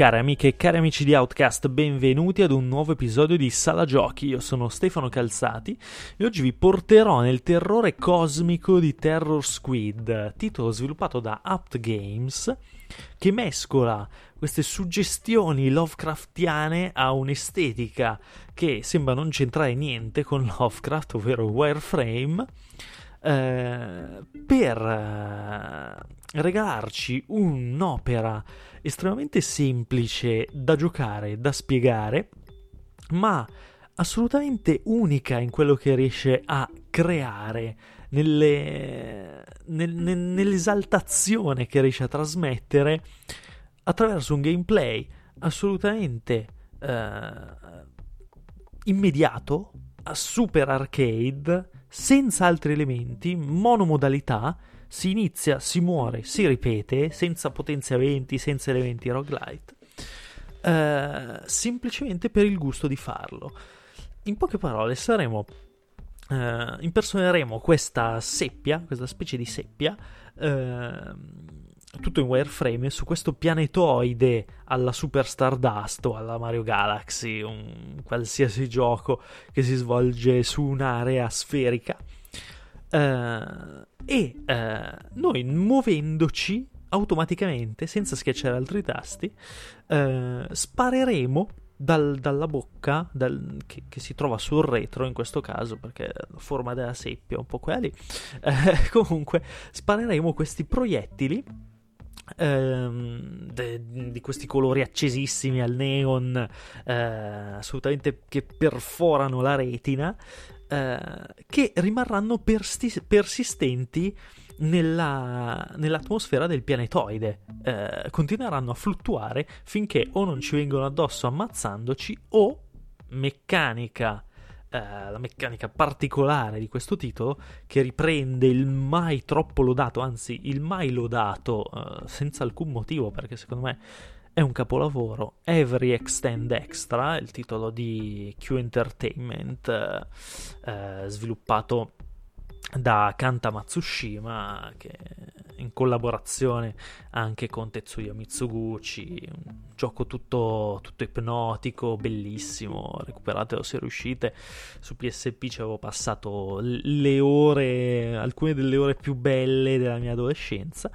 Cari amiche e cari amici di Outcast, benvenuti ad un nuovo episodio di Sala Giochi. Io sono Stefano Calzati e oggi vi porterò nel terrore cosmico di Terror Squid, titolo sviluppato da Apt Games che mescola queste suggestioni Lovecraftiane a un'estetica che sembra non c'entrare niente con Lovecraft, ovvero Wireframe. Eh, per eh, regalarci un'opera estremamente semplice da giocare, da spiegare, ma assolutamente unica in quello che riesce a creare, nelle, nel, nel, nell'esaltazione che riesce a trasmettere attraverso un gameplay assolutamente eh, immediato, super arcade, senza altri elementi, monomodalità, si inizia, si muore, si ripete, senza potenziamenti, senza elementi roguelite, eh, semplicemente per il gusto di farlo. In poche parole, saremo, eh, impersoneremo questa seppia, questa specie di seppia, eh, tutto in wireframe, su questo pianetoide alla Super Stardust o alla Mario Galaxy, un qualsiasi gioco che si svolge su un'area sferica Uh, e uh, noi muovendoci automaticamente, senza schiacciare altri tasti, uh, spareremo dal, dalla bocca dal, che, che, si trova sul retro in questo caso perché la forma della seppia è un po' quella lì. Comunque spareremo questi proiettili ehm, de, di questi colori accesissimi al neon assolutamente che perforano la retina eh, che rimarranno persti- persistenti nella, nell'atmosfera del pianetoide. Eh, continueranno a fluttuare finché o non ci vengono addosso ammazzandoci o meccanica. Uh, la meccanica particolare di questo titolo che riprende il mai troppo lodato, anzi il mai lodato uh, senza alcun motivo perché secondo me è un capolavoro. Every Extend Extra, il titolo di Q Entertainment, eh, sviluppato da Kanta Matsushima, che in collaborazione anche con Tetsuya Mitsuguchi, un gioco tutto, tutto ipnotico, bellissimo, recuperatelo se riuscite, su PSP ci avevo passato le ore, alcune delle ore più belle della mia adolescenza.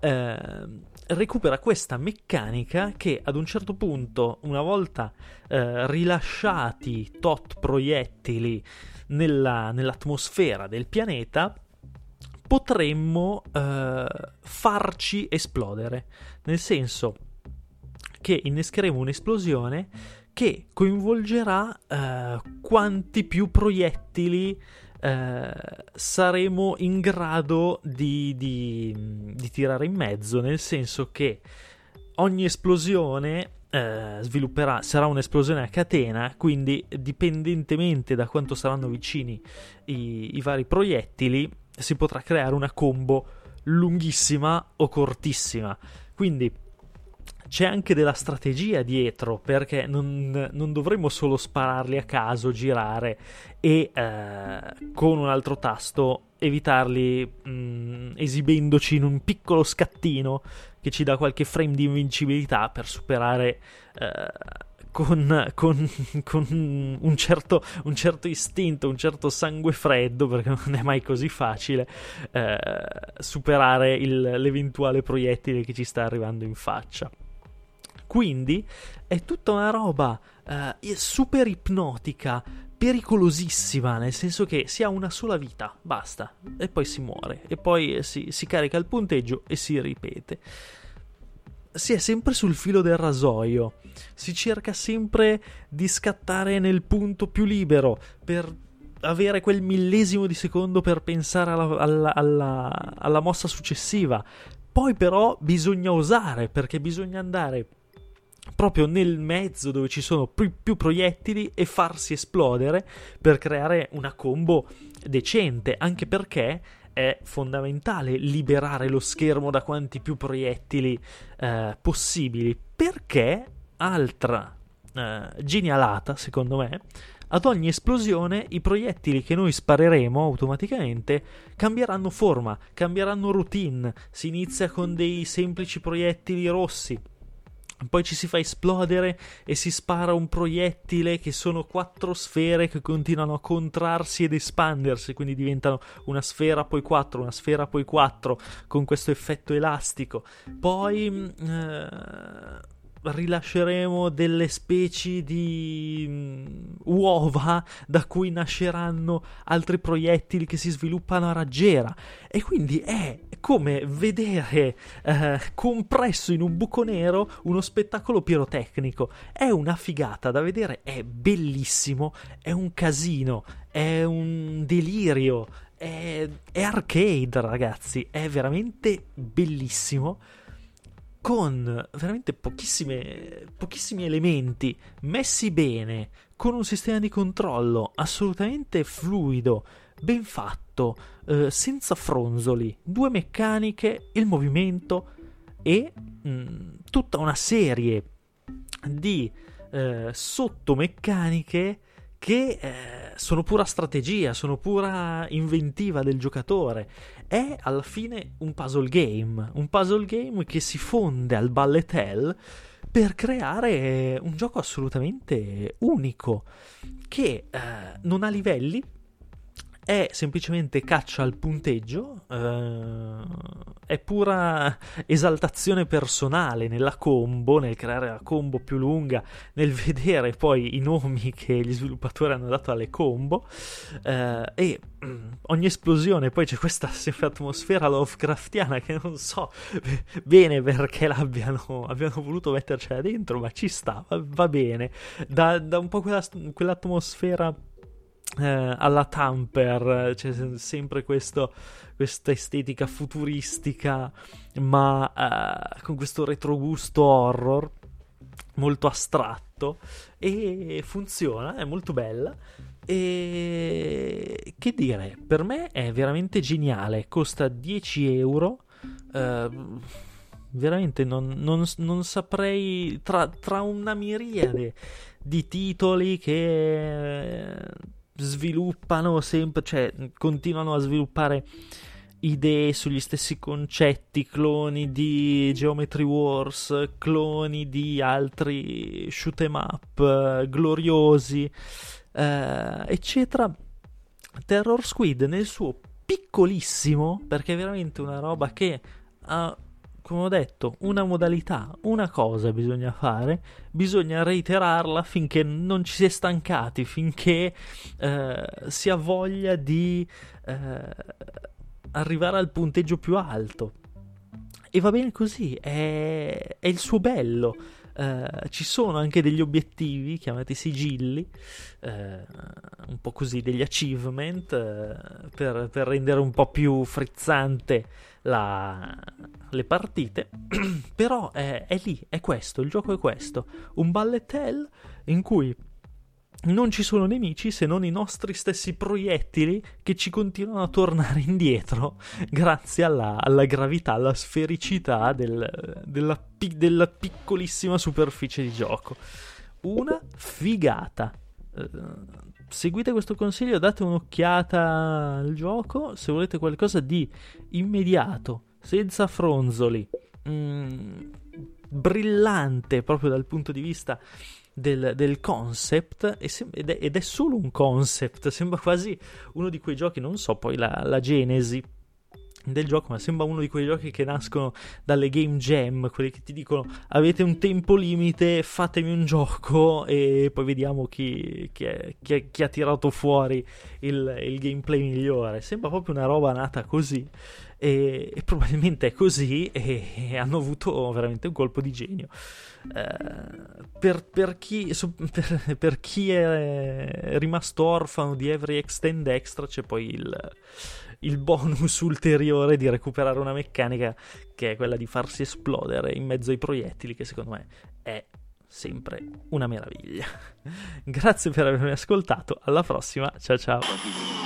Eh, recupera questa meccanica che ad un certo punto, una volta eh, rilasciati tot proiettili nella, nell'atmosfera del pianeta, potremmo eh, farci esplodere. Nel senso che innescheremo un'esplosione che coinvolgerà eh, quanti più proiettili eh, saremo in grado di, di, di, tirare in mezzo, nel senso che ogni esplosione eh, svilupperà, sarà un'esplosione a catena, quindi dipendentemente da quanto saranno vicini i, i vari proiettili, si potrà creare una combo lunghissima o cortissima. Quindi c'è anche della strategia dietro perché non, non dovremmo solo spararli a caso, girare e eh, con un altro tasto evitarli mh, mm, esibendoci in un piccolo scattino che ci dà qualche frame di invincibilità per superare eh, con, con, con un, certo, un, certo, istinto, un certo sangue freddo, perché non è mai così facile eh, superare il, l'eventuale proiettile che ci sta arrivando in faccia. Quindi è tutta una roba uh, super ipnotica, pericolosissima, nel senso che si ha una sola vita, basta, e poi si muore, e poi si, si carica il punteggio e si ripete. Si è sempre sul filo del rasoio, si cerca sempre di scattare nel punto più libero per avere quel millesimo di secondo per pensare alla, alla, alla, alla mossa successiva. Poi però bisogna osare perché bisogna andare proprio nel mezzo dove ci sono più, più, proiettili e farsi esplodere per creare una combo decente, anche perché è fondamentale liberare lo schermo da quanti più proiettili eh, possibili, perché altra eh, genialata, secondo me, ad ogni esplosione i proiettili che noi spareremo automaticamente cambieranno forma, cambieranno routine, si inizia con dei semplici proiettili rossi, poi ci si fa esplodere e si spara un proiettile che sono quattro sfere che continuano a contrarsi ed espandersi, quindi diventano una sfera poi quattro, una sfera poi quattro, con questo effetto elastico. Poi mm, eh, rilasceremo delle specie di um, uova da cui nasceranno altri proiettili che si sviluppano a raggiera. E quindi è come vedere eh, compresso in un buco nero uno spettacolo pirotecnico. È una figata da vedere è bellissimo è un casino è un delirio è, è arcade ragazzi è veramente bellissimo con veramente pochissimi elementi messi bene, con un sistema di controllo assolutamente fluido, ben fatto, eh, senza fronzoli, due meccaniche, il movimento e mh, mm, tutta una serie di eh, sottomeccaniche che eh, sono pura strategia, sono pura inventiva del giocatore. È alla fine un puzzle game, un puzzle game che si fonde al bullet hell per creare un gioco assolutamente unico che eh, non ha livelli è semplicemente caccia al punteggio, eh, è pura esaltazione personale nella combo, nel creare la combo più lunga, nel vedere poi i nomi che gli sviluppatori hanno dato alle combo eh, e mm, ogni esplosione poi c'è questa atmosfera Lovecraftiana che non so bene perché l'abbiano abbiano voluto mettercela dentro, ma ci sta, va, va bene, da, da un po' quella, quell'atmosfera eh, alla Tamper c'è sempre questo, questa estetica futuristica ma eh, con questo retrogusto horror molto astratto e funziona, è molto bella e che dire, per me è veramente geniale, costa 10 euro. Eh, veramente non, non, non saprei tra, tra, una miriade di titoli che sviluppano sempre, cioè continuano a sviluppare idee sugli stessi concetti, cloni di Geometry Wars, cloni di altri shoot 'em up gloriosi, eh, eccetera. Terror Squid nel suo piccolissimo, perché è veramente una roba che ha come ho detto, una modalità, una cosa bisogna fare, bisogna reiterarla finché non ci si è stancati, finché eh, si ha voglia di eh, arrivare al punteggio più alto. E va bene così, è, è il suo bello. Uh, ci sono anche degli obiettivi chiamati sigilli, uh, un po' così, degli achievement uh, per, per, rendere un po' più frizzante la, le partite, però è, è, lì, è questo, il gioco è questo, un ballet hell in cui non ci sono nemici se non i nostri stessi proiettili che ci continuano a tornare indietro grazie alla, alla gravità, alla sfericità del, della, della piccolissima superficie di gioco. Una figata. Seguite questo consiglio, date un'occhiata al gioco se volete qualcosa di immediato, senza fronzoli, mm, brillante proprio dal punto di vista del, del concept ed è, ed è, solo un concept, sembra quasi uno di quei giochi, non so poi la, la genesi del gioco, ma sembra uno di quei giochi che nascono dalle game jam, quelli che ti dicono avete un tempo limite, fatemi un gioco e poi vediamo chi, chi, è, chi, è, chi ha tirato fuori il, il, gameplay migliore. Sembra proprio una roba nata così e, e probabilmente è così e, e, hanno avuto veramente un colpo di genio. Uh, per, per, chi, per, per, chi, è rimasto orfano di Every Extend Extra c'è poi il il bonus ulteriore di recuperare una meccanica che è quella di farsi esplodere in mezzo ai proiettili, che secondo me è sempre una meraviglia. Grazie per avermi ascoltato, alla prossima, ciao ciao.